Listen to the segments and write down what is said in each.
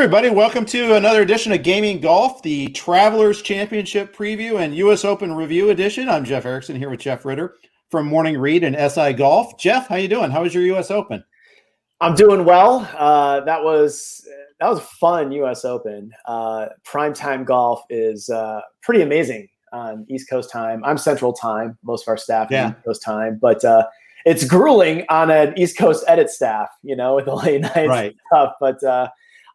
Everybody, welcome to another edition of Gaming Golf, the Travelers Championship Preview and U.S. Open Review Edition. I'm Jeff Erickson here with Jeff Ritter from Morning Read and SI Golf. Jeff, how you doing? How was your U.S. Open? I'm doing well. Uh, that was that was fun U.S. Open. Uh, primetime golf is uh, pretty amazing on East Coast time. I'm Central time. Most of our staff yeah. East Coast time, but uh, it's grueling on an East Coast edit staff. You know, with the late nights right. stuff. But uh,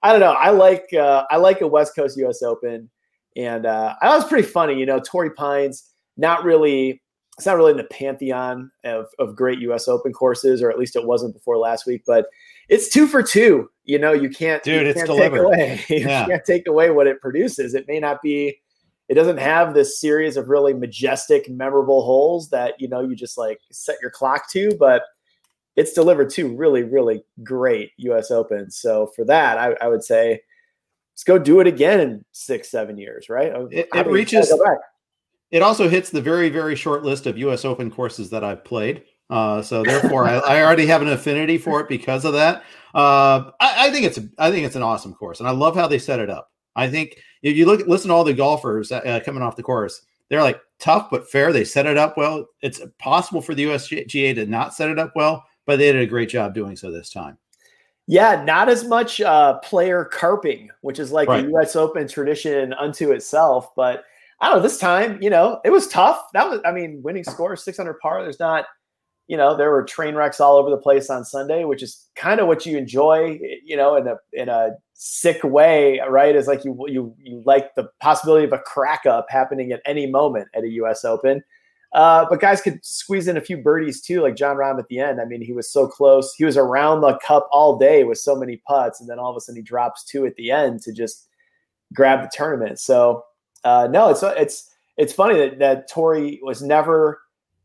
I don't know. I like uh, I like a West Coast U.S. Open, and uh, I was pretty funny. You know, Torrey Pines not really. It's not really in the pantheon of, of great U.S. Open courses, or at least it wasn't before last week. But it's two for two. You know, you can't, dude. You it's can't delivered. Take away. you yeah. can't take away what it produces. It may not be. It doesn't have this series of really majestic, memorable holes that you know you just like set your clock to, but it's delivered two really, really great U.S. Opens. So for that, I, I would say let's go do it again in six, seven years, right? It, it reaches. It also hits the very, very short list of U.S. Open courses that I've played. Uh, so therefore, I, I, already have an affinity for it because of that. Uh, I, I, think it's a, I think it's an awesome course, and I love how they set it up. I think if you look, listen to all the golfers uh, coming off the course, they're like tough but fair. They set it up well. It's possible for the USGA to not set it up well, but they did a great job doing so this time. Yeah, not as much uh, player carping, which is like right. a U.S. Open tradition unto itself. But I don't know. This time, you know, it was tough. That was, I mean, winning score six under par. There's not, you know, there were train wrecks all over the place on Sunday, which is kind of what you enjoy, you know, in a in a sick way, right? Is like you you you like the possibility of a crack up happening at any moment at a U.S. Open. Uh, but guys could squeeze in a few birdies too, like Jon Rahm at the end. I mean, he was so close. He was around the cup all day with so many putts, and then all of a sudden he drops two at the end to just grab the tournament. So uh, no, it's it's it's funny that that Torrey was never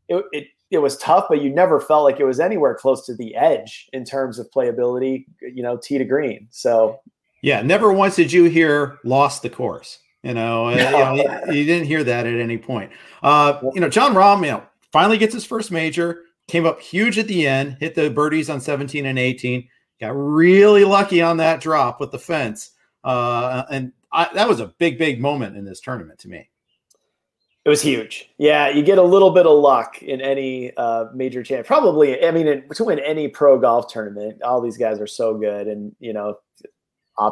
it, it it was tough, but you never felt like it was anywhere close to the edge in terms of playability. You know, tee to green. So yeah, never once did you hear lost the course. You know, uh, you, know you, didn't hear that at any point. Uh, you know, Jon Rahm, you know, finally gets his first major, came up huge at the end, hit the birdies on 17 and 18, got really lucky on that drop with the fence. Uh, and I, that was a big, big moment in this tournament to me. It was huge. Yeah, you get a little bit of luck in any uh, major champ. Probably, I mean, in, to win any pro golf tournament, all these guys are so good, and you know,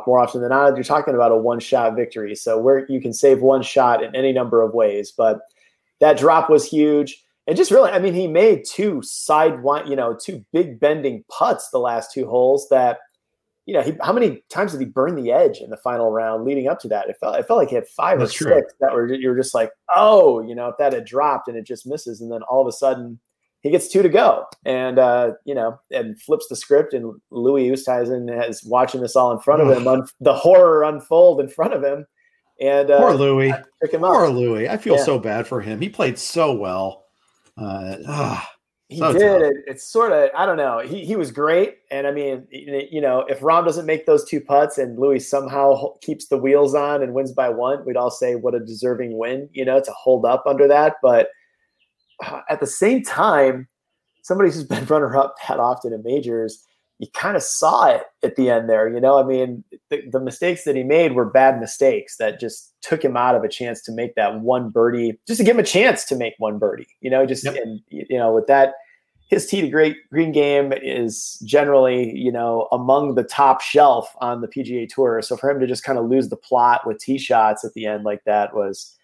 more often than not, you're talking about a one shot victory. So where you can save one shot in any number of ways, but that drop was huge. And just really, I mean, he made two side one, you know, two big bending putts the last two holes that, you know, he, how many times did he burn the edge in the final round leading up to that? It felt, it felt like he had five That's or true. six that were, you were just like, oh, you know, if that had dropped and it just misses. And then all of a sudden he gets two to go and uh, you know and flips the script and louis oosthuizen is watching this all in front of him un- the horror unfold in front of him And uh, poor Louis, poor up. Louis. I feel yeah. so bad for him. He played so well. Uh, ah, he so did. It, it's sort of I don't know. He he was great, and I mean, you know, if Rahm doesn't make those two putts and Louis somehow keeps the wheels on and wins by one, we'd all say what a deserving win. You know, to hold up under that. But uh, at the same time, somebody who's been runner up that often in majors you kind of saw it at the end there. You know, I mean, the, the, mistakes that he made were bad mistakes that just took him out of a chance to make that one birdie, just to give him a chance to make one birdie. You know, just yep. and you know, with that, his tee to great green game is generally you know among the top shelf on the PGA Tour. So for him to just kind of lose the plot with tee shots at the end like that was.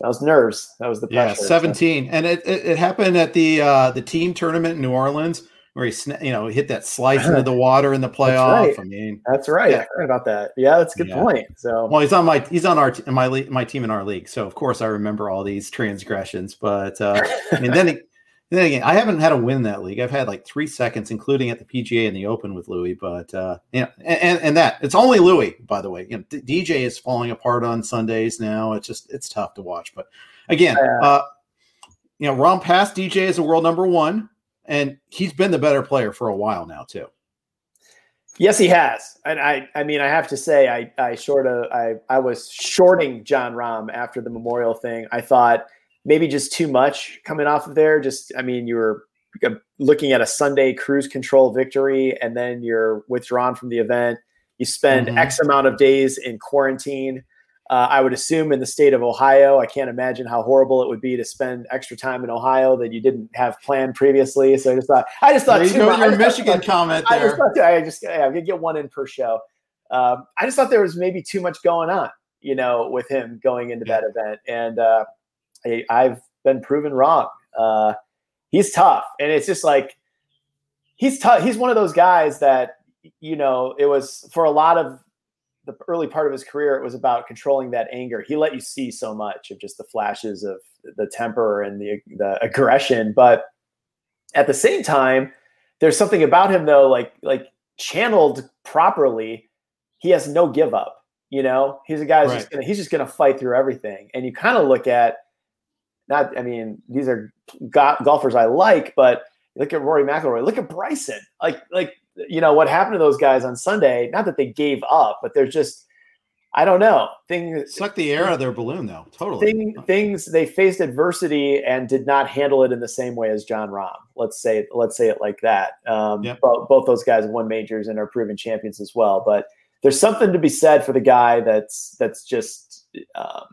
That was nerves. That was the pressure. Yeah, seventeen, and it, it, it happened at the uh, the team tournament in New Orleans where he you know hit that slice into the water in the playoff. Right. I mean, that's right. Yeah. I heard about that. Yeah, that's a good yeah. point. So well, he's on my he's on our my my team in our league, so of course I remember all these transgressions. But uh, I mean, then. Then again, I haven't had a win in that league. I've had like three seconds, including at the PGA and the Open with Louis. But uh, you know, and, and that it's only Louis, by the way. You know, DJ is falling apart on Sundays now. It's just it's tough to watch. But again, uh, you know, Rahm passed DJ as a world number one and he's been the better player for a while now too. Yes, he has, and I, I mean, I have to say, I, I sort of, I, I was shorting Jon Rahm after the Memorial thing. I thought maybe just too much coming off of there. Just, I mean, you were looking at a Sunday cruise control victory, and then you're withdrawn from the event. You spend mm-hmm. X amount of days in quarantine. Uh, I would assume in the state of Ohio, I can't imagine how horrible it would be to spend extra time in Ohio that you didn't have planned previously. So I just thought, I just thought, you go, your Michigan comment there. I just thought, I just, yeah, I'm gonna get one in per show. Um, I just thought there was maybe too much going on, you know, with him going into yeah. that event, and uh, I, have been proven wrong. Uh, he's tough, and it's just like he's tough. He's one of those guys that you know it was for a lot of the early part of his career, it was about controlling that anger. He let you see so much of just the flashes of the temper and the the aggression, but at the same time, there's something about him though, like like channeled properly, he has no give up. You know, he's a guy who's right. just gonna he's just gonna fight through everything. And you kind of look at not, I mean, these are go- golfers I like, but look at Rory McIlroy, look at Bryson, like like you know what happened to those guys on Sunday. Not that they gave up, but they're just I don't know things sucked the air out of their balloon though. Totally thing, things they faced adversity and did not handle it in the same way as Jon Rahm. Let's say let's say it like that. Um, yep. both, both those guys won majors and are proven champions as well. But there's something to be said for the guy that's that's just um,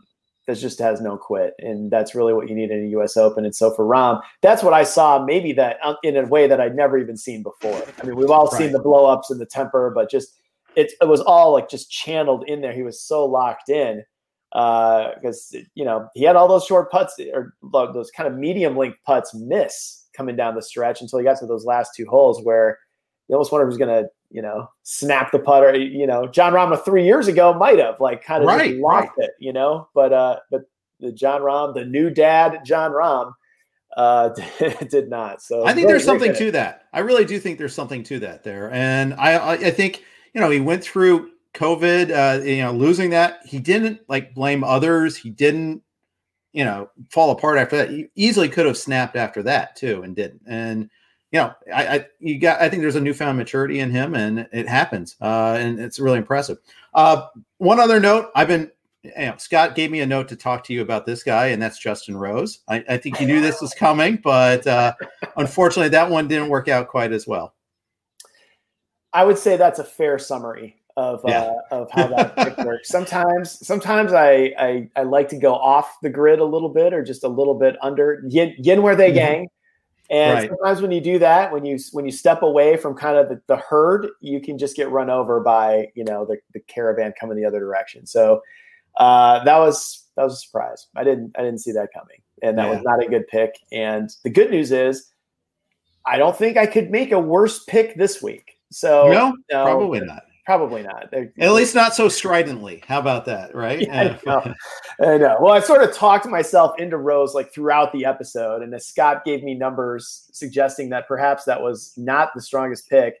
that just has no quit, and that's really what you need in a U.S. Open. And so for Rahm, that's what I saw, maybe that uh, in a way that I'd never even seen before. I mean, we've all right. seen the blowups and the temper, but just it, it was all like just channeled in there. He was so locked in because uh, you know he had all those short putts or those kind of medium length putts miss coming down the stretch until he got to those last two holes where you almost wonder if he's going to you know, snap the putter. You know, Jon Rahm three years ago might have like kind of right, lost right. it, you know, but uh, but the Jon Rahm, the new dad, Jon Rahm, uh, did not. So I think there's something to that. I really do think there's something to that there, and I I think you know he went through COVID, uh, you know, losing that. He didn't like blame others. He didn't, you know, fall apart after that. He easily could have snapped after that too, and didn't. And you know, I, I, you got I think there's a newfound maturity in him, and it happens, uh, and it's really impressive. Uh, one other note, I've been you know, Scott gave me a note to talk to you about this guy, and that's Justin Rose. I, I think you knew this was coming, but uh, unfortunately, that one didn't work out quite as well. I would say that's a fair summary of yeah. uh, of how that works. Sometimes, sometimes I, I, I like to go off the grid a little bit, or just a little bit under yin, yin where they mm-hmm. gang. And right. sometimes when you do that, when you when you step away from kind of the, the, herd, you can just get run over by you know the, the caravan coming the other direction. So uh, that was that was a surprise. I didn't I didn't see that coming, and that yeah. was not a good pick. And the good news is, I don't think I could make a worse pick this week. So no, no probably not. Probably not. They're, At least not so stridently. How about that? Right? Yeah, I, know. I know. Well, I sort of talked myself into Rose like throughout the episode, and as Scott gave me numbers suggesting that perhaps that was not the strongest pick,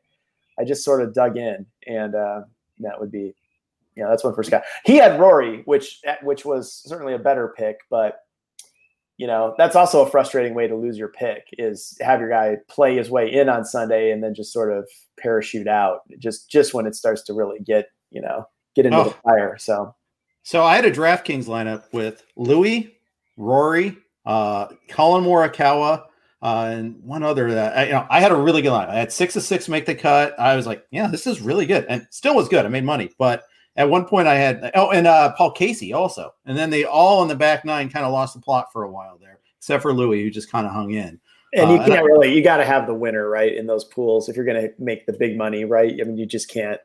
I just sort of dug in, and uh, that would be you know, that's one for Scott. He had Rory, which which was certainly a better pick, but you know that's also a frustrating way to lose your pick is have your guy play his way in on Sunday and then just sort of parachute out just just when it starts to really get you know get into oh. the fire. So, so I had a DraftKings lineup with Louis, Rory, uh, Collin Morikawa, uh, and one other that I, you know I had a really good line. I had six of six make the cut. I was like, yeah, this is really good, and still was good. I made money, but at one point I had oh, and uh, Paul Casey also, and then they all in the back nine kind of lost the plot for a while there, except for Louis who just kind of hung in. And you uh, can't and I, really, you got to have the winner right in those pools if you're going to make the big money, right? I mean, you just can't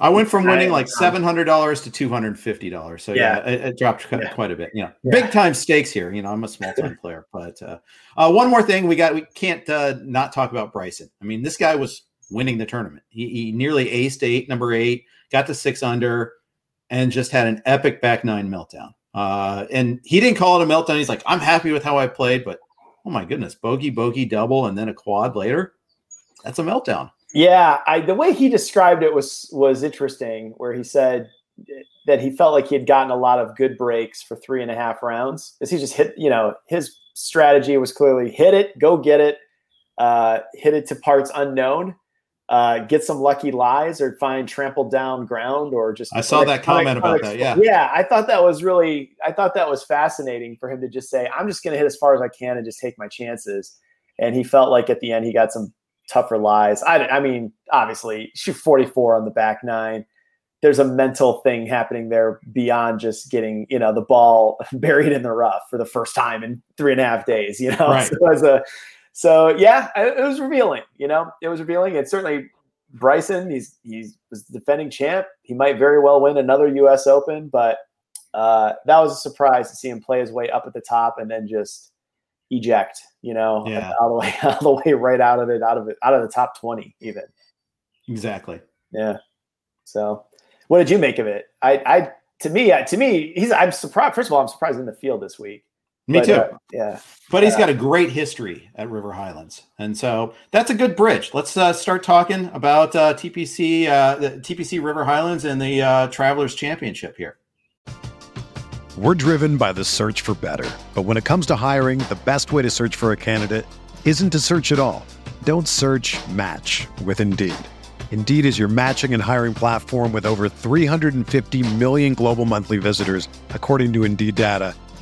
I went from winning like seven hundred dollars to two hundred fifty dollars. So yeah, yeah it, it, dropped quite, yeah. quite a bit. You know, yeah. big time stakes here. You know, I'm a small time player. But uh, uh, one more thing, we got we can't uh, not talk about Bryson. I mean, this guy was winning the tournament. He, he nearly aced eight, number eight, got to six under, and just had an epic back nine meltdown. Uh, and he didn't call it a meltdown. He's like, I'm happy with how I played, but oh my goodness, bogey, bogey, double, and then a quad later. That's a meltdown. Yeah, I, the way he described it was was interesting. Where he said that he felt like he had gotten a lot of good breaks for three and a half rounds. As he just hit, you know, his strategy was clearly hit it, go get it, uh, hit it to parts unknown, uh, get some lucky lies, or find trampled down ground, or just. I saw that comment about that. Yeah, yeah, I thought that was really, I thought that was fascinating for him to just say, "I'm just going to hit as far as I can and just take my chances." And he felt like at the end he got some tougher lies. I, I mean, obviously, shoot 44 on the back nine. There's a mental thing happening there beyond just getting, you know, the ball buried in the rough for the first time in three and a half days, you know? Right. So, a, so yeah, it was revealing, you know, it was revealing. It's certainly Bryson, he's, he's was defending champ. He might very well win another US Open, but uh, that was a surprise to see him play his way up at the top and then just eject, you know, yeah. all the way all the way right out of it, out of it, out of the top 20 even. Exactly. Yeah. So what did you make of it? I I to me, to me, he's I'm surprised. First of all, I'm surprised in the field this week. Me but, too. Uh, yeah. But he's got a great history at River Highlands. And so that's a good bridge. Let's uh, start talking about uh, TPC, uh, the TPC River Highlands and the uh, Travelers Championship here. We're driven by the search for better. But when it comes to hiring, the best way to search for a candidate isn't to search at all. Don't search match with Indeed. Indeed is your matching and hiring platform with over 350 million global monthly visitors, according to Indeed data,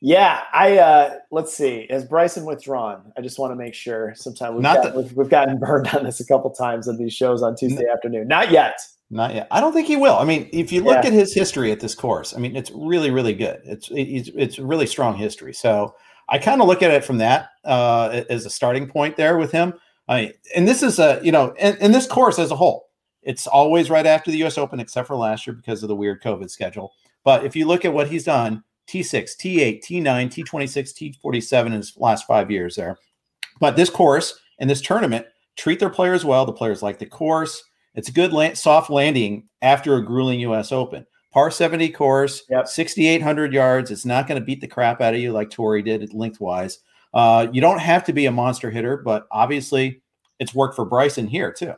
Yeah, I uh let's see. Has Bryson withdrawn? I just want to make sure. Sometimes we've, got, we've, we've, gotten burned on this a couple times on these shows on Tuesday no, afternoon. Not yet. Not yet. I don't think he will. I mean, if you look yeah. at his history at this course, I mean, it's really, really good. It's it's it's really strong history. So I kind of look at it from that uh, as a starting point there with him. I and this is a you know, and, and this course as a whole, it's always right after the U.S. Open, except for last year because of the weird COVID schedule. But if you look at what he's done, T6, T8, T9, T26, T47 in his last five years there. But this course and this tournament treat their players well. The players like the course. It's a good land, soft landing after a grueling U.S. Open. Par 70 course, yep. 6,800 yards. It's not going to beat the crap out of you like Torrey did lengthwise. Uh, you don't have to be a monster hitter, but obviously it's worked for Bryson here too.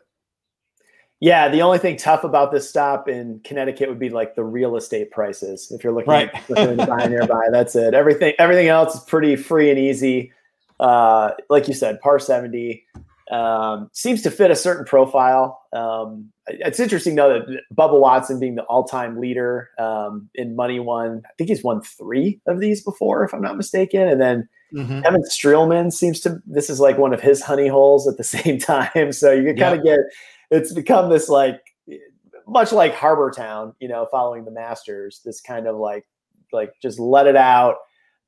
Yeah, the only thing tough about this stop in Connecticut would be like the real estate prices. If you're looking, right. at, looking to buy nearby, that's it. Everything everything else is pretty free and easy. Uh, like you said, par 70 um, seems to fit a certain profile. Um, it's interesting though that Bubba Watson being the all-time leader um, in money won. I think he's won three of these before, if I'm not mistaken. And then mm-hmm. Kevin Streelman seems to. This is like one of his honey holes at the same time. So you can kind of get. It's become this like much like Harbour Town, you know, following the Masters. This kind of like like just let it out,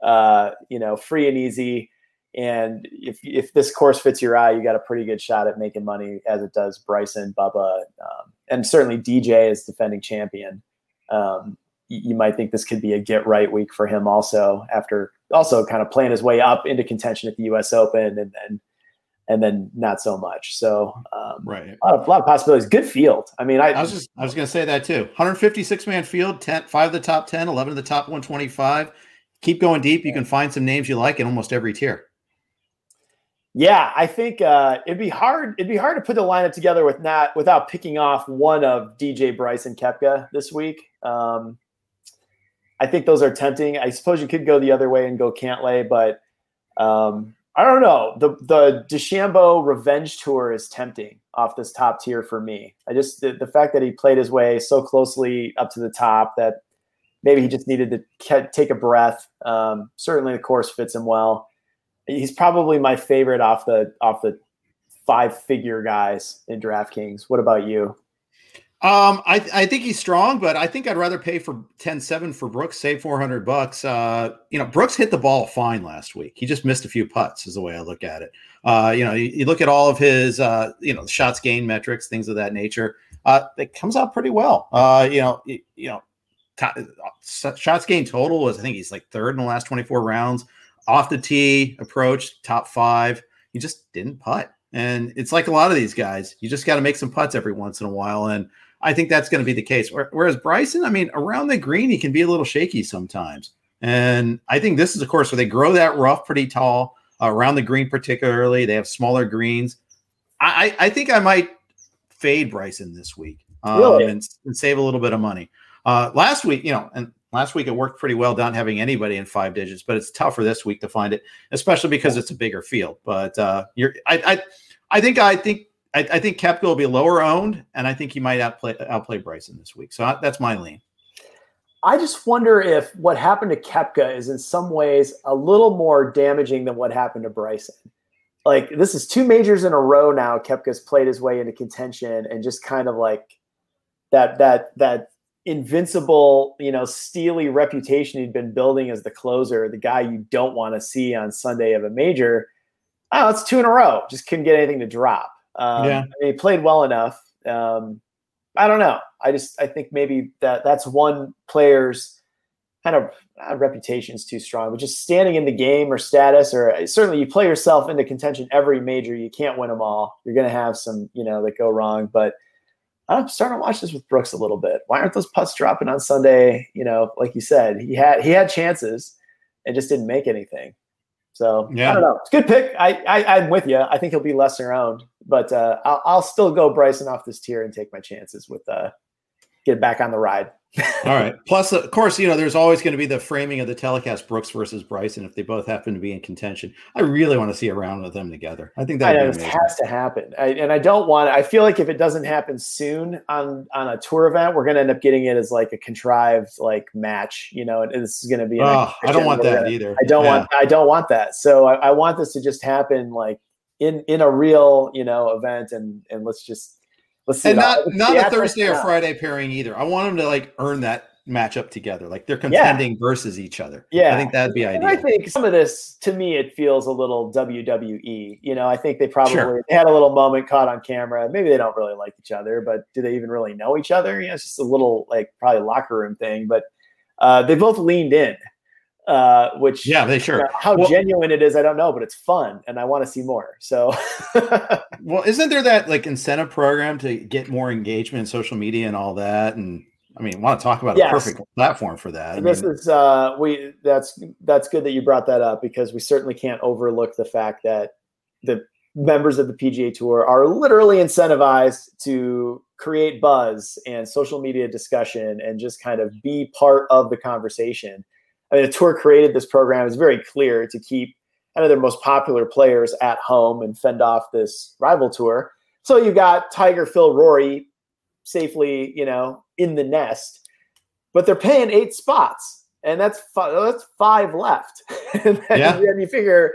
uh, you know, free and easy and if if this course fits your eye, you got a pretty good shot at making money, as it does Bryson, Bubba, um, and certainly DJ is defending champion. Um, you might think this could be a get right week for him, also after also kind of playing his way up into contention at the U.S. Open, and then and then not so much. So um, right, a lot, of, a lot of possibilities. Good field. I mean, I, I was just I was going to say that too. 156 man field, 10, five of the top 10, 11 of the top 125. Keep going deep. You can find some names you like in almost every tier. Yeah, I think uh, it'd be hard. It'd be hard to put the lineup together with not without picking off one of DJ Bryce and Koepka this week. Um, I think those are tempting. I suppose you could go the other way and go Cantlay, but um, I don't know. The the DeChambeau Revenge Tour is tempting off this top tier for me. I just the, the fact that he played his way so closely up to the top that maybe he just needed to take a breath. Um, certainly, the course fits him well he's probably my favorite off the off the five figure guys in DraftKings. What about you? Um, I, I think he's strong, but I think I'd rather pay for 10 7 for Brooks, save 400 bucks. Uh, you know, Brooks hit the ball fine last week. He just missed a few putts, is the way I look at it. Uh, you know, you, you, look at all of his, uh, you know, shots gain metrics, things of that nature. Uh, it comes out pretty well. Uh, you know, you, you know, t- shots gained total was, I think he's like third in the last 24 rounds off the tee approach, top five. He just didn't putt. And it's like a lot of these guys, you just got to make some putts every once in a while. And I think that's going to be the case. Whereas Bryson, I mean, around the green, he can be a little shaky sometimes. And I think this is a course where they grow that rough pretty tall uh, around the green, particularly. They have smaller greens. I, I think I might fade Bryson this week um, really? and, and, save a little bit of money. Uh, last week, you know, and Last week it worked pretty well not having anybody in five digits, but it's tougher this week to find it, especially because it's a bigger field. But uh, you're, I, I, I think, I think, I, I think Koepka will be lower owned, and I think he might outplay outplay Bryson this week. So I, that's my lean. I just wonder if what happened to Koepka is in some ways a little more damaging than what happened to Bryson. Like this is two majors in a row now. Koepka's played his way into contention and just kind of like that that that invincible, you know, steely reputation he'd been building as the closer, the guy you don't want to see on Sunday of a major. Oh, it's two in a row. Just couldn't get anything to drop. Um, yeah, he played well enough. Um, I don't know. I just I think maybe that that's one player's kind of uh, reputation is too strong, but just standing in the game or status, or uh, certainly you play yourself into contention every major. You can't win them all. You're going to have some, you know, that go wrong, but I'm starting to watch this with Brooks a little bit. Why aren't those putts dropping on Sunday? You know, like you said, he had he had chances and just didn't make anything. So yeah. I don't know. It's a good pick. I, I am with you. I think he'll be less around, but uh, I'll, I'll still go Bryson off this tier and take my chances with uh, get back on the ride. All right. Plus, of course, you know, there's always going to be the framing of the telecast Brooks versus Bryson if they both happen to be in contention. I really want to see a round with them together. I think that has to happen. I, and I don't want. I feel like if it doesn't happen soon on on a tour event, we're going to end up getting it as like a contrived like match. You know, and this is going to be. Oh, I don't want that either. I don't yeah. want. I don't want that. So I, I want this to just happen like in in a real you know event, and and let's just Let's see. And not not a Thursday or Friday pairing either. I want them to like earn that matchup together. Like they're contending yeah. versus each other. Yeah. I think that'd be ideal. I think some of this, to me, it feels a little WWE. You know, I think they probably sure. they had a little moment caught on camera. Maybe they don't really like each other, but do they even really know each other? You know, it's just a little like probably locker room thing. But uh, they both leaned in uh, which yeah, they sure. You know, how well, genuine it is, I don't know, but it's fun and I want to see more. So, well, isn't there that like incentive program to get more engagement in social media and all that? And I mean, want to talk about yes. a perfect platform for that. I this is uh, we that's that's good that you brought that up because we certainly can't overlook the fact that the members of the PGA Tour are literally incentivized to create buzz and social media discussion and just kind of be part of the conversation I mean, the tour created this program. It's very clear to keep kind of their most popular players at home and fend off this rival tour. So you got Tiger, Phil, Rory safely, you know, in the nest, but they're paying eight spots, and that's five, that's five left. and then, yeah. you figure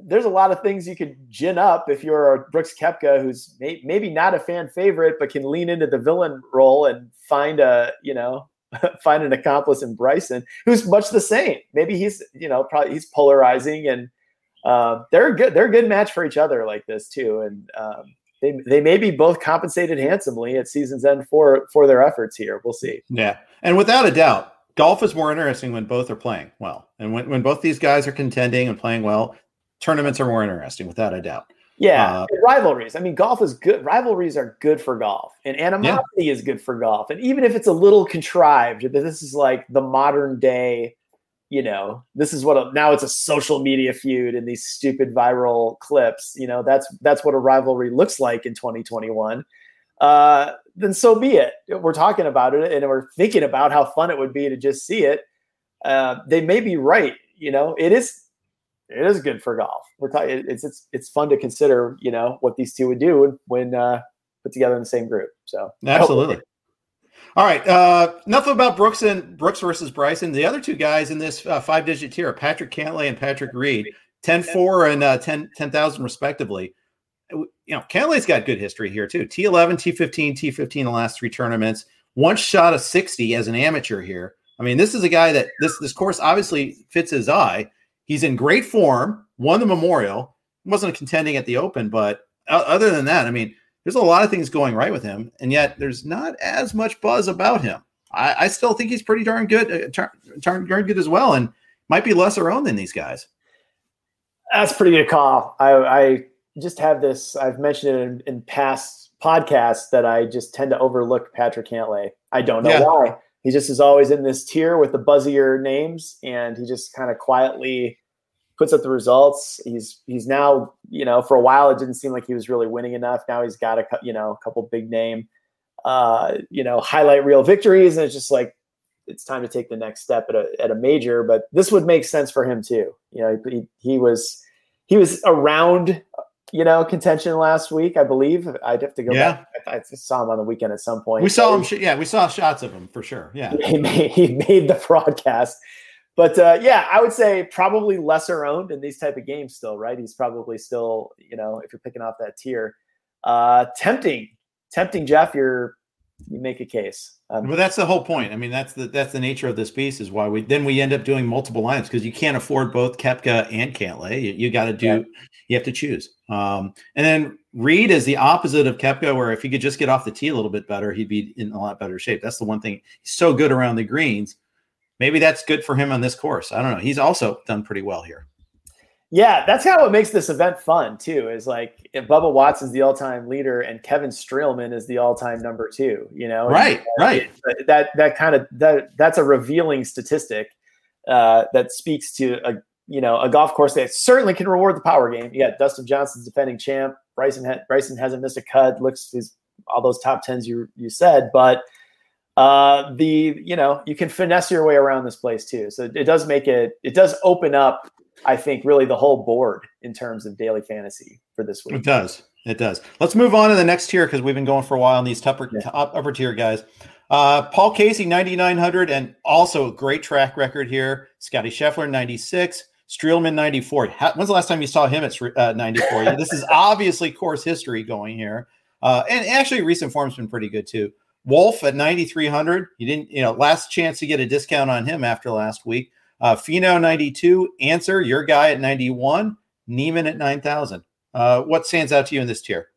there's a lot of things you could gin up if you're a Brooks Koepka who's may, maybe not a fan favorite, but can lean into the villain role and find a you know find an accomplice in Bryson, who's much the same. Maybe he's, you know, probably he's polarizing and uh, they're good. They're a good match for each other like this too. And um, they, they may be both compensated handsomely at season's end for, for their efforts here. We'll see. Yeah. And without a doubt, golf is more interesting when both are playing well. And when, when both these guys are contending and playing well, tournaments are more interesting without a doubt. Yeah, uh, rivalries. I mean, golf is good. Rivalries are good for golf, and animosity yeah. is good for golf. And even if it's a little contrived, this is like the modern day. You know, this is what a, now it's a social media feud and these stupid viral clips. You know, that's that's what a rivalry looks like in 2021. Uh, then so be it. We're talking about it and we're thinking about how fun it would be to just see it. Uh, they may be right. You know, it is it is good for golf. We're talking. It's it's it's fun to consider. You know what these two would do when uh, put together in the same group. So absolutely. All right. Uh, enough about Brooks and Brooks versus Bryson. The other two guys in this uh, five digit tier, Patrick Cantlay and Patrick Reed, 10 4 and uh, 10 10,000 respectively. You know, Cantlay's got good history here too. T11, T15, T15 the last three tournaments. Once shot a 60 as an amateur here. I mean, this is a guy that this this course obviously fits his eye. He's in great form, won the Memorial, wasn't contending at the Open, but other than that, I mean, there's a lot of things going right with him, and yet there's not as much buzz about him. I, I still think he's pretty darn good, uh, darn, darn good as well, and might be lesser owned than these guys. That's pretty good call. I, I just have this. I've mentioned it in, in, past podcasts that I just tend to overlook Patrick Cantlay. I don't know yeah. why he just is always in this tier with the buzzier names, and he just kind of quietly puts up the results. He's he's now you know for a while it didn't seem like he was really winning enough. Now he's got a you know a couple big name, uh, you know highlight reel victories, and it's just like it's time to take the next step at a at a major. But this would make sense for him too. You know he he was he was around you know, contention last week, I believe. I'd have to go yeah. back. I, saw him on the weekend at some point. We saw him. Sh- yeah, we saw shots of him for sure. Yeah, he made, he made the broadcast. But uh, yeah, I would say probably lesser owned in these type of games still, right? He's probably still, you know, if you're picking off that tier, uh, tempting, tempting Jeff. You're you make a case. Um, well, that's the whole point. I mean, that's the that's the nature of this piece is why we then we end up doing multiple lines because you can't afford both Koepka and Cantlay. You, you got to do. Yeah. You have to choose. Um, and then Reed is the opposite of Koepka, where if he could just get off the tee a little bit better, he'd be in a lot better shape. That's the one thing. He's so good around the greens. Maybe that's good for him on this course. I don't know. He's also done pretty well here. Yeah, that's kind of what makes this event fun too. Is like if Bubba Watson's the all-time leader and Kevin Streelman is the all-time number two. You know, right, right. That that kind of that that's a revealing statistic uh, that speaks to a you know a golf course that certainly can reward the power game. You got Dustin Johnson's defending champ. Bryson ha- Bryson hasn't missed a cut. Looks his all those top tens you you said, but uh, the you know you can finesse your way around this place too. So it does make it it does open up I think really the whole board in terms of daily fantasy for this week. It does. It does. Let's move on to the next tier because we've been going for a while on these upper, yeah. upper tier guys. Uh, Paul Casey, 9,900, and also a great track record here. Scotty Scheffler, 96. Streelman, 94. When's the last time you saw him at uh, 94? this is obviously course history going here. Uh, and actually, recent form's been pretty good too. Wolff at 9,300. You didn't, you know, last chance to get a discount on him after last week. Uh, Finau 92. Ancer your guy at 91. Niemann at 9,000. Uh, what stands out to you in this tier?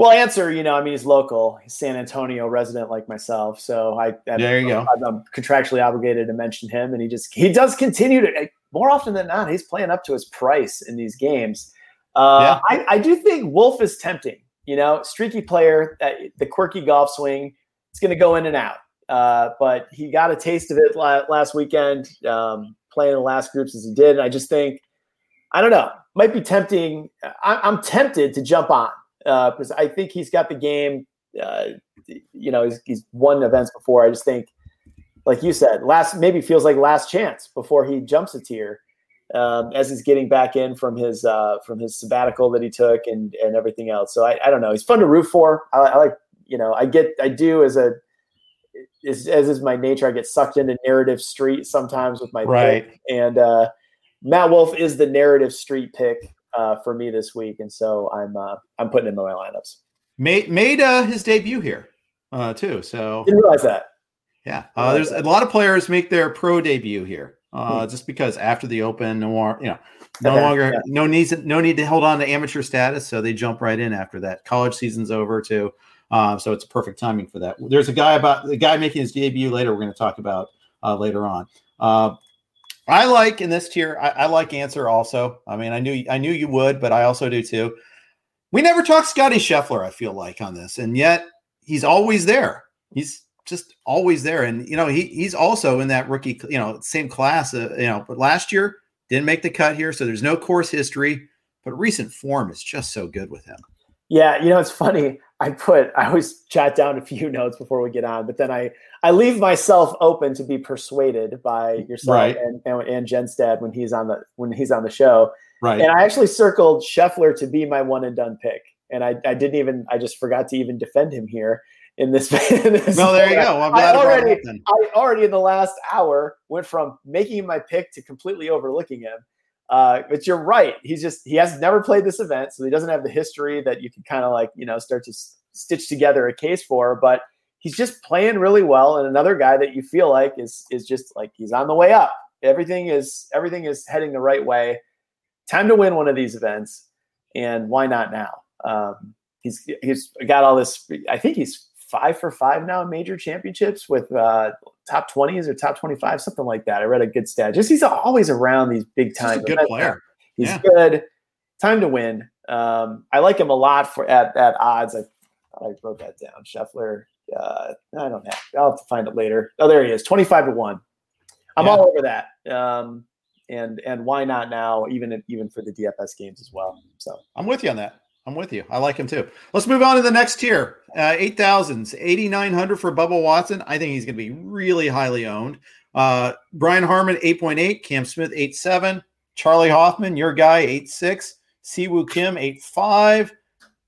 Well, Ancer, you know, I mean, he's local. He's San Antonio resident like myself. So I, I there you go. I'm contractually obligated to mention him, and he just he does continue to more often than not. He's playing up to his price in these games. Uh, yeah. I, I do think Wolff is tempting. You know, streaky player, uh, the quirky golf swing. It's going to go in and out. Uh, but he got a taste of it last weekend, um, playing the last groups as he did. And I just think, I don't know, might be tempting. I, am tempted to jump on because uh, I think he's got the game. Uh, you know, he's, he's won events before. I just think, like you said, last maybe feels like last chance before he jumps a tier um, as he's getting back in from his uh, from his sabbatical that he took and and everything else. So I, I don't know. He's fun to root for. I, I like you know I get I do as a as, as is my nature. I get sucked into narrative street sometimes with my right pick. and uh, Matt Wolff is the narrative street pick uh, for me this week, and so I'm uh, I'm putting him in my lineups. Made made uh, his debut here uh, too. So didn't realize that. Yeah, uh, there's a lot of players make their pro debut here, uh, hmm. just because after the Open, no more, you know, no okay, longer, yeah. no needs, no need to hold on to amateur status, so they jump right in after that. College season's over too, uh, so it's perfect timing for that. There's a guy about the guy making his debut later. We're going to talk about uh, later on. Uh, I like in this tier. I, I, like Ancer also. I mean, I knew I knew you would, but I also do too. We never talked Scotty Scheffler. I feel like on this, and yet he's always there. He's just always there. And you know, he he's also in that rookie, you know, same class. Uh, you know, but last year didn't make the cut here, so there's no course history. But recent form is just so good with him. Yeah, you know, it's funny. I put I always jot down a few notes before we get on, but then I I leave myself open to be persuaded by mm, yourself right. and, and and Jenstad when he's on the when he's on the show. Right. And I actually circled Scheffler to be my one and done pick, and I I didn't even I just forgot to even defend him here in this. in this well, there you go. Well, i already, I already in the last hour went from making my pick to completely overlooking him. Uh, but you're right. He's just he has never played this event, so he doesn't have the history that you can kind of like you know start to s- stitch together a case for. But he's just playing really well, and another guy that you feel like is is just like he's on the way up. Everything is everything is heading the right way. Time to win one of these events, and why not now? Um, he's he's got all this. I think he's five for five now in major championships with uh, top 20s or top 25, something like that. I read a good stat. Just he's always around these big time. good player. He's yeah. good. Time to win. Um, I like him a lot for at, at odds. I I wrote that down. Scheffler. Uh, I don't have. I'll have to find it later. Oh, there he is. 25 to one. I'm yeah. all over that. Um, and and why not now? Even even for the DFS games as well. So I'm with you on that. I'm with you. I like him too. Let's move on to the next tier. Uh, 8,000s, 8,900 for Bubba Watson. I think he's going to be really highly owned. Uh, Brian Harman, 8.8. Cam Smith, 8.7. Charley Hoffman, your guy, 8.6. Si Woo Kim, 8.5.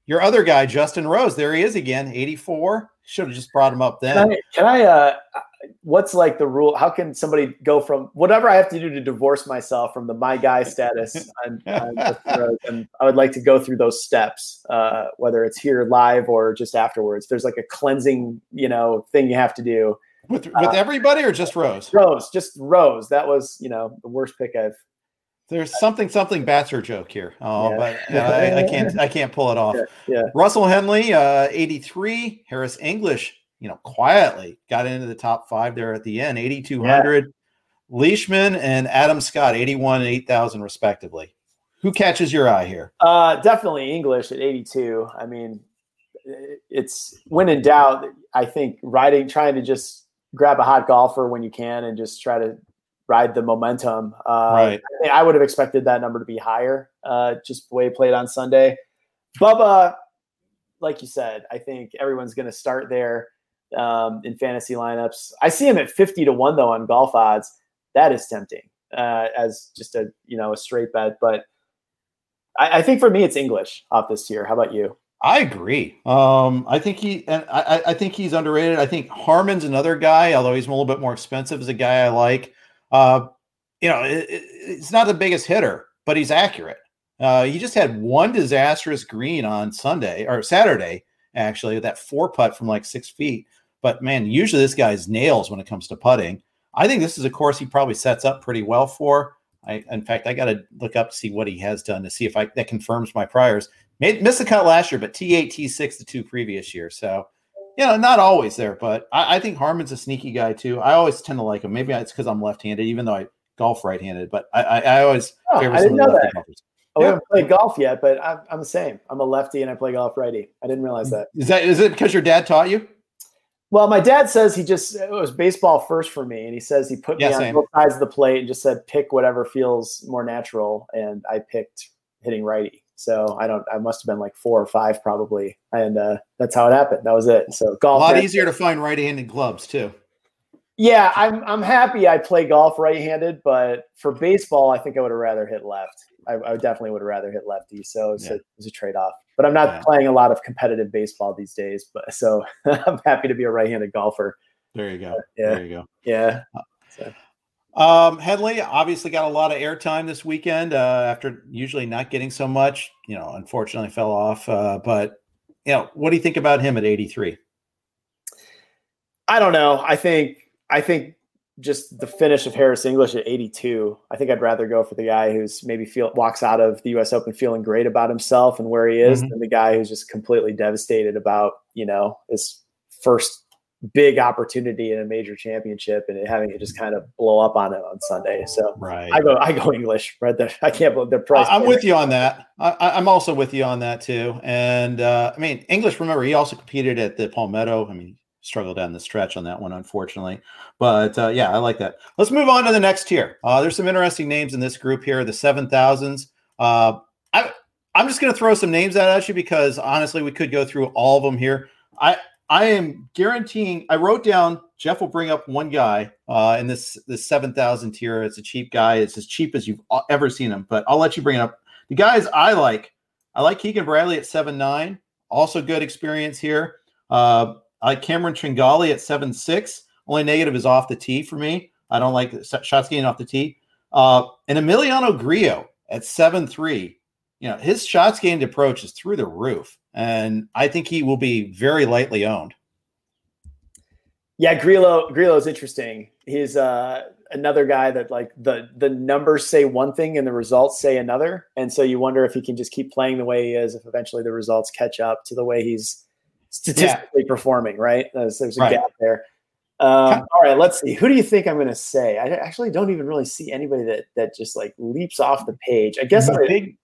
Your other guy, Justin Rose, there he is again, 84. Should have just brought him up then. Can I, can I uh, what's like the rule? How can somebody go from whatever I have to do to divorce myself from the my guy status? and I would like to go through those steps, uh, whether it's here live or just afterwards. There's like a cleansing, you know, thing you have to do with with uh, everybody or just Rose. Rose, just Rose. That was you know the worst pick I've. There's something something Batzer joke here. Oh, yeah. but yeah, I, I, can't I can't pull it off. Yeah, yeah. Russell Henley, uh, 83. Harris English, you know, quietly got into the top five there at the end, 8,200. Yeah. Leishman and Adam Scott, 81 and 8,000 respectively. Who catches your eye here? Uh, definitely English at 82. I mean, it's when in doubt, I think riding, trying to just grab a hot golfer when you can and just try to ride the momentum. Uh, right. I, I, would have expected that number to be higher, uh, just the way he played on Sunday. Bubba, like you said, I think everyone's going to start there um, in fantasy lineups. I see him at 50 to 1 though on golf odds. That is tempting uh, as just a, you know, a straight bet, but I, I, think for me it's English off this year. How about you? I agree. Um, I think he and I, I think he's underrated. I think Harman's another guy, although he's a little bit more expensive, is a guy I like. Uh, you know, it, it's not the biggest hitter, but he's accurate. Uh, he just had one disastrous green on Sunday or Saturday actually, that four putt from like six feet. But man, usually this guy's nails when it comes to putting. I think this is a course he probably sets up pretty well for. I, in fact, I got to look up to see what he has done to see if I that confirms my priors. Made missed the cut last year, but T8, T6 the two previous years. So, you know, not always there, but I, I think Harman's a sneaky guy too. I always tend to like him. Maybe it's because I'm left-handed, even though I golf right-handed. But I, I, I always oh, I didn't know that. Golfers. Oh, I yeah. haven't played golf yet, but I'm, I'm the same. I'm a lefty and I play golf righty. I didn't realize that. Is that is it because your dad taught you? Well, my dad says he just it was baseball first for me, and he says he put me yeah, on same. both sides of the plate and just said pick whatever feels more natural, and I picked hitting righty. So I don't. I must have been like four or five probably, and uh, that's how it happened. That was it. So golf. A lot easier to find right-handed gloves too. Yeah, I'm. I'm happy I play golf right-handed, but for baseball, I think I would have rather hit left. I, I definitely would have rather hit lefty. So it's, yeah. a, it's a trade-off but I'm not yeah. playing a lot of competitive baseball these days. But so I'm happy to be a right-handed golfer. There you go. yeah. There you go. Yeah. Uh, so. Um, Henley obviously got a lot of airtime this weekend uh, after usually not getting so much. You know, unfortunately fell off. Uh, but you know, what do you think about him at 83? I don't know. I think I think just the finish of Harris English at 82. I think I'd rather go for the guy who's maybe feel walks out of the U.S. Open feeling great about himself and where he is, mm-hmm. than the guy who's just completely devastated about you know his first big opportunity in a major championship and having it just kind of blow up on it on Sunday. So right, I go I go English. Right there, I can't believe the price. I'm with you on that. I, am also with you on that too. And uh, I mean English. Remember, he also competed at the Palmetto. I mean, struggle down the stretch on that one, unfortunately. But uh, yeah, I like that. Let's move on to the next tier. Uh, there's some interesting names in this group here, the 7000s. Uh, I, I'm just going to throw some names out at you because honestly, we could go through all of them here. I, I am guaranteeing. I wrote down. Jeff will bring up one guy uh, in this this seven thousand tier. It's a cheap guy. It's as cheap as you've ever seen him. But I'll let you bring it up. The guys I like. I like Keegan Bradley at seven nine. Also good experience here. Uh, I like Cameron Tringale at seven six. Only negative is off the tee for me. I don't like shots getting off the tee. Uh, and Emiliano Grillo at seven three. You know his shots gained approach is through the roof, and I think he will be very lightly owned. Yeah, Grillo is interesting. He's uh, another guy that like the the numbers say one thing and the results say another, and so you wonder if he can just keep playing the way he is. If eventually the results catch up to the way he's statistically yeah. performing, right? There's, there's a right. gap there. Um, all right, let's see. Who do you think I'm going to say? I actually don't even really see anybody that that just like leaps off the page. I guess big,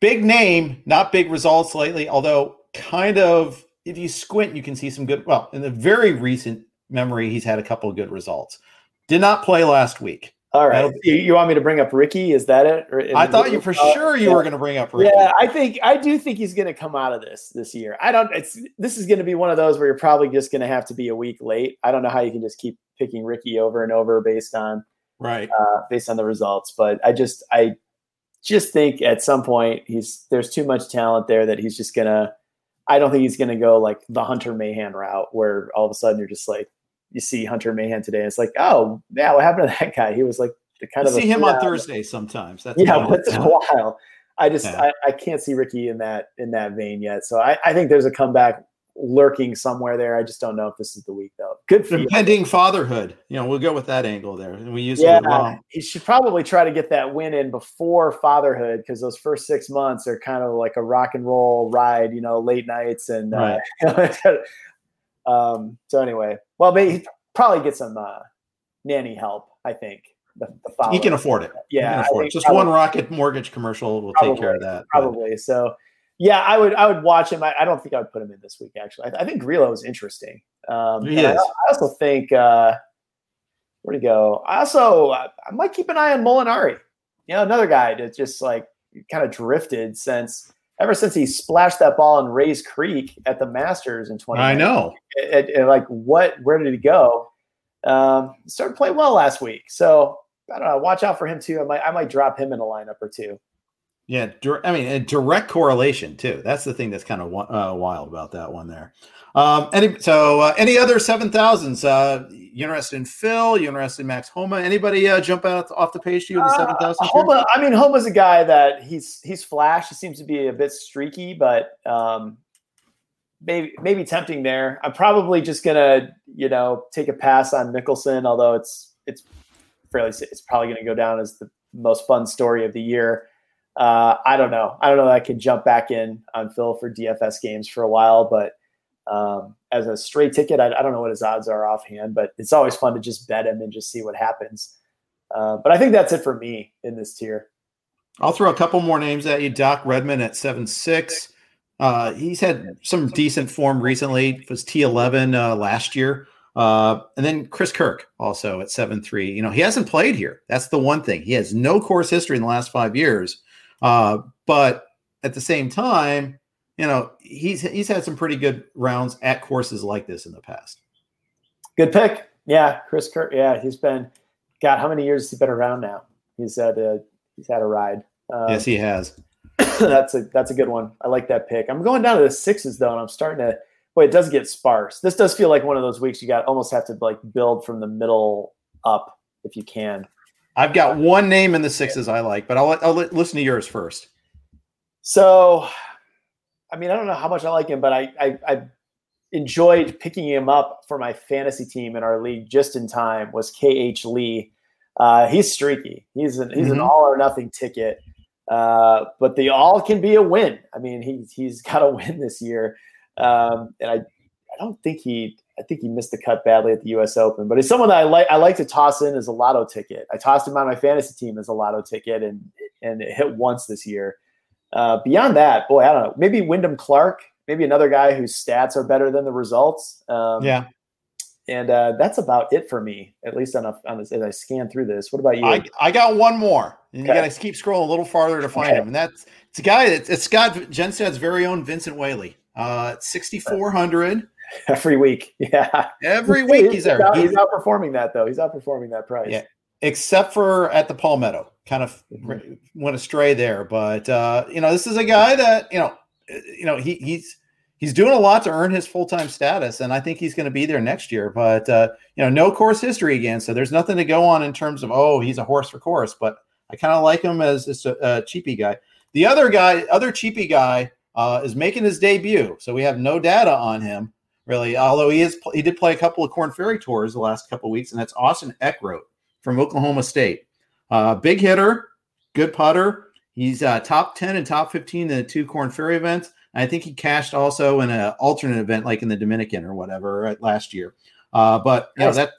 big name, not big results lately. Although, kind of, if you squint, you can see some good. Well, in the very recent memory, he's had a couple of good results. Did not play last week. All right. You, you, want me to bring up Rickie? Is that it? I thought you for uh, sure you yeah. were going to bring up Rickie. Yeah, I think I do think he's going to come out of this this year. I don't. It's this is going to be one of those where you're probably just going to have to be a week late. I don't know how you can just keep picking Rickie over and over based on right uh, based on the results. But I just I just think at some point he's there's too much talent there that he's just gonna. I don't think he's going to go like the Hunter Mahan route where all of a sudden you're just like you see Hunter Mahan today. it's like, oh, yeah, what happened to that guy? He was like the kind of see him on Thursday sometimes. That's yeah, once in a while. I just yeah. I, I can't see Rickie in that in that vein yet. So I, I think there's a comeback lurking somewhere there. I just don't know if this is the week though. Good for impending fatherhood. You know, we'll go with that angle there. We use yeah, it He should probably try to get that win in before fatherhood because those first six months are kind of like a rock and roll ride. You know, late nights and uh, right. uh, um. So anyway, well, maybe probably get some uh, nanny help. I think. The, the he can afford it. Yeah, afford it. just probably, one Rocket Mortgage commercial will probably, take care of that. Probably. But. So, yeah, I would I would watch him. I, I, don't think I would put him in this week. Actually, I, I think Grillo is interesting. Um, he is. I, I, also think uh, where to go. I also I, I might keep an eye on Molinari. You know, another guy that just like kind of drifted since ever since he splashed that ball in Rae's Creek at the Masters in 20. I know. It, it, it, like what? Where did he go? Um, started playing well last week, so I don't know. Watch out for him too. I might I might drop him in a lineup or two. Yeah, I mean, a direct correlation too. That's the thing that's kind of uh, wild about that one there. Um, any so uh, any other seven thousands? Uh, you interested in Phil? You interested in Max Homa? Anybody uh, jump out off the page to you in the uh, seven thousand? Homa, I mean, Homa's a guy that he's he's flash. He seems to be a bit streaky, but um, maybe maybe tempting there. I'm probably just gonna you know take a pass on Mickelson, although it's it's fairly it's probably gonna go down as the most fun story of the year. Uh, I don't know. I don't know. that I could jump back in on Phil for DFS games for a while, but um, as a straight ticket, I, I, don't know what his odds are offhand, but it's always fun to just bet him and just see what happens. Uh, but I think that's it for me in this tier. I'll throw a couple more names at you. Doc Redman at seven six. Uh, he's had some decent form recently. It was T eleven uh, last year, uh, and then Chris Kirk also at seven three. You know he hasn't played here. That's the one thing. He has no course history in the last five years. Uh, but at the same time, you know, he's he's had some pretty good rounds at courses like this in the past. Good pick. Yeah, Chris Kirk. Yeah, he's been God, how many years has he been around now? He's had a he's had a ride. Um, yes, he has. that's a that's a good one. I like that pick. I'm going down to the sixes though, and I'm starting to boy, it does get sparse. This does feel like one of those weeks you got almost have to like build from the middle up if you can. I've got one name in the sixes I like, but I'll, I'll listen to yours first. So, I mean, I don't know how much I like him, but I, I, I enjoyed picking him up for my fantasy team in our league just in time. Was KH Lee? Uh, he's streaky. He's an he's mm-hmm. an all or nothing ticket. Uh, but the all can be a win. I mean, he's he's got a win this year, um, and I I don't think he I think he missed the cut badly at the U.S. Open, but it's someone that I like. I like to toss in as a lotto ticket. I tossed him on my fantasy team as a lotto ticket, and and it hit once this year. Uh, beyond that, boy, I don't know. Maybe Wyndham Clark, maybe another guy whose stats are better than the results. Um, yeah, and uh, that's about it for me, at least on, a, on as I scan through this. What about you? I, I got one more, and okay. you got to keep scrolling a little farther to find okay. him, and that's it's a guy. It's, it's Scott Jenstad's very own Vincent Whaley. Uh, sixty four hundred. every week. Yeah, every week he's there. He's, out, he's, outperforming that though. He's outperforming that price. Yeah, except for at the Palmetto, kind of mm-hmm. went astray there. But uh, you know, this is a guy that you know, you know, he he's he's doing a lot to earn his full time status, and I think he's going to be there next year. But uh, you know, no course history again, so there's nothing to go on in terms of oh, he's a horse for course. But I kind of like him as, as a, a cheapy guy. The other guy, other cheapy guy, uh, is making his debut, so we have no data on him really. Although he is, he did play a couple of Corn Ferry tours the last couple of weeks, and that's Austin Eckroat from Oklahoma State. Uh, big hitter, good putter. He's uh, top ten and top fifteen in the two Corn Ferry events. I think he cashed also in an alternate event, like in the Dominican or whatever, right, last year. Uh, but you know, that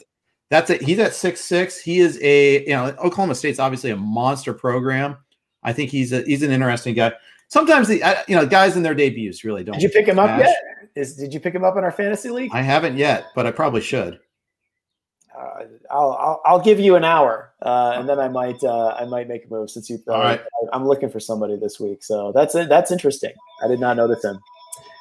that's it. He's at six six. He is a you know Oklahoma State's obviously a monster program. I think he's a he's an interesting guy. Sometimes the you know guys in their debuts really don't. Did you pick him up yet? Is did you pick him up in our fantasy league? I haven't yet, but I probably should. Uh, I'll, I'll, I'll give you an hour, uh, and then I might uh, I might make a move since you. All right. I'm looking for somebody this week, so that's it. That's interesting. I did not notice him.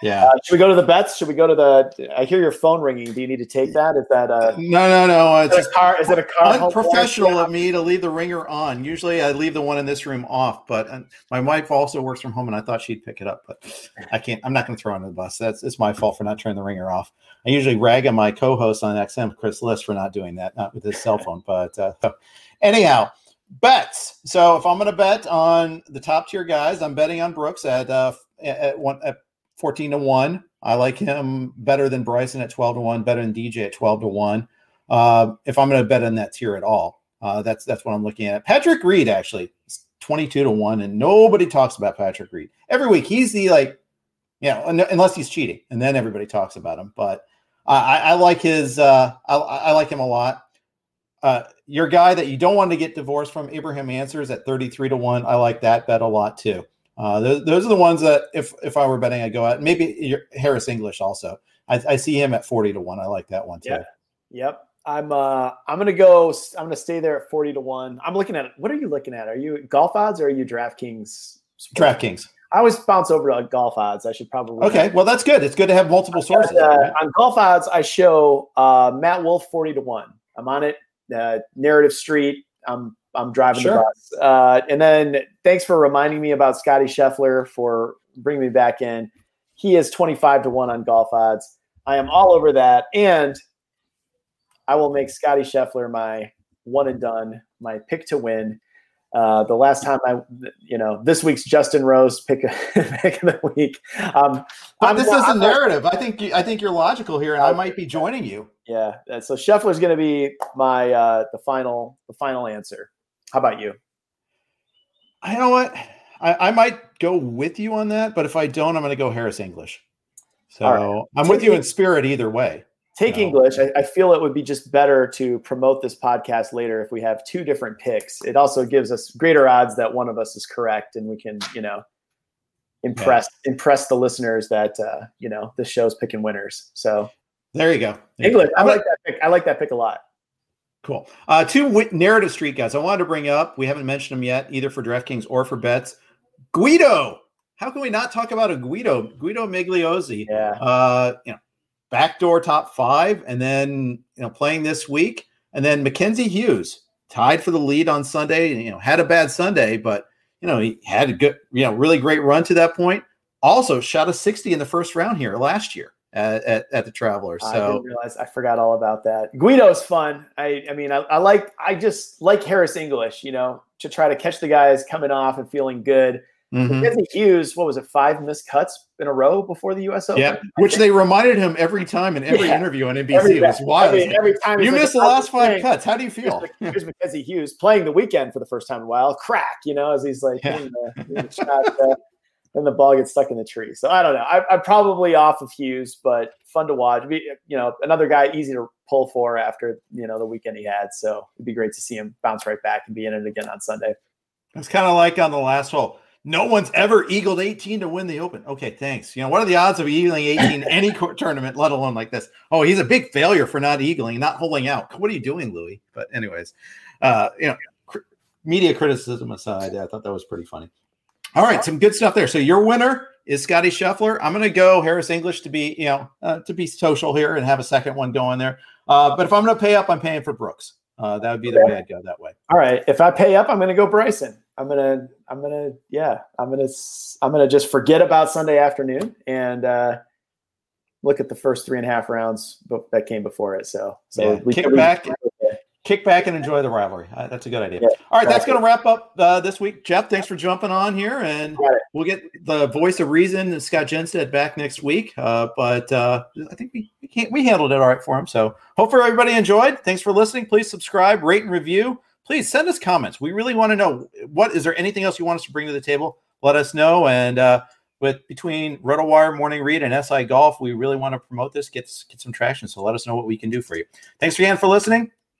Yeah. Uh, should we go to the bets? Should we go to the? I hear your phone ringing. Do you need to take that? Is that uh? No, no, no. It's is it a car. Is it a car? Unprofessional of me to leave the ringer on. Usually, I leave the one in this room off. But uh, my wife also works from home, and I thought she'd pick it up, but I can't. I'm not going to throw her under the bus. That's it's my fault for not turning the ringer off. I usually rag on my co-host on XM, Chris Liss, for not doing that, not with his cell phone. But uh, anyhow, bets. So if I'm going to bet on the top tier guys, I'm betting on Brooks at uh, at one at 14 to one. I like him better than Bryson at 12 to 1, better than DJ at 12 to 1. Uh, if I'm going to bet on that tier at all, uh, that's that's what I'm looking at. Patrick Reed actually 22 to 1, and nobody talks about Patrick Reed. Every week he's the like, you know, unless he's cheating, and then everybody talks about him. But I, I like his uh, I, I, like him a lot. Uh, your guy that you don't want to get divorced from, Abraham Ancer at 33 to 1. I like that bet a lot too. Uh, those, those, are the ones that if if I were betting, I'd go at. Maybe Harris English also. I, I, see him at forty to one. I like that one too. Yeah. Yep. I'm uh I'm gonna go. I'm gonna stay there at forty to one. I'm looking at what are you looking at? Are you golf odds or are you DraftKings? DraftKings. I always bounce over to golf odds. I should probably. Okay, well that's good. It's good to have multiple sources. Uh, right? On golf odds, I show uh, Matt Wolff forty to one. I'm on it. Uh, Narrative Street. I'm I'm driving sure. the bus. Uh, and then thanks for reminding me about Scotty Scheffler for bringing me back in. He is 25 to 1 on golf odds. I am all over that. And I will make Scotty Scheffler my one and done, my pick to win. uh, the last time I, you know, this week's Justin Rose pick, pick of the week. Um, but this is a narrative. I think you, I think you're logical here, and I might be joining you. Yeah. So Scheffler's going to be my uh, the final the final answer. How about you? I know what I, I might go with you on that, but if I don't, I'm going to go Harris English. So right. I'm with you in spirit either way. Take. English. I, I, feel it would be just better to promote this podcast later if we have two different picks. It also gives us greater odds that one of us is correct, and we can, you know, impress yeah. impress the listeners that uh, you know the show's picking winners. So there you go. There English. You go. I like that pick. I like that pick a lot. Cool. Uh, two w- narrative street guys I wanted to bring up. We haven't mentioned them yet, either for DraftKings or for bets. Guido. How can we not talk about a Guido? Guido Migliozzi. Yeah. Uh, you know, backdoor top five, and then you know playing this week, and then Mackenzie Hughes tied for the lead on Sunday. You know, had a bad Sunday, but you know he had a good, you know, really great run to that point. Also shot a 60 in the first round here last year at, at, at the Travelers. So I didn't realize I forgot all about that. Guido's fun. I I mean I, I like I just like Harris English. You know, to try to catch the guys coming off and feeling good. Mm-hmm. Hughes, what was it, five missed cuts in a row before the U.S. Open? Yeah, which they reminded him every time in every yeah. interview on NBC. Every, it was wild. Every, every time you missed like, the last five playing. cuts. How do you feel? Here's Mackenzie Hughes playing the weekend for the first time in a while. Crack, you know, as he's like yeah. the, the shot, uh, and the ball gets stuck in the tree. So I don't know. I, am probably off of Hughes, but fun to watch. Be You know, another guy easy to pull for after you know the weekend he had. So it'd be great to see him bounce right back and be in it again on Sunday. It's kind of like on the last hole no one's ever eagled 18 to win the Open. Okay, thanks. You know, what are the odds of eagling 18 any court tournament, let alone like this? Oh, he's a big failure for not eagling, not holding out. What are you doing, Louis? But anyways, uh, you know, cr- media criticism aside, I thought that was pretty funny. All right, some good stuff there. So your winner is Scotty Scheffler. I'm going to go Harris English to be, you know, uh, to be social here and have a second one going there. Uh, but if I'm going to pay up, I'm paying for Brooks. Uh, that would be the way I'd go that way. All right. If I pay up, I'm going to go Bryson. I'm gonna, I'm gonna, yeah, I'm gonna, I'm gonna just forget about Sunday afternoon and uh, look at the first three and a half rounds that came before it. So, so yeah. we kick back, kick back, and enjoy the rivalry. Uh, that's a good idea. Yeah, All right, that's going to wrap up uh, this week. Jeff, thanks for jumping on here, and we'll get the voice of reason, Scott Jenstad, back next week. Uh, but uh, I think we we, can't, we handled it all right for him. So, hopefully, everybody enjoyed. Thanks for listening. Please subscribe, rate, and review please send us comments. We really want to know what is there anything else you want us to bring to the table? Let us know. And uh, with between RotoWire, Morning Read, and SI Golf, we really want to promote this, get get some traction. So let us know what we can do for you. Thanks again for listening.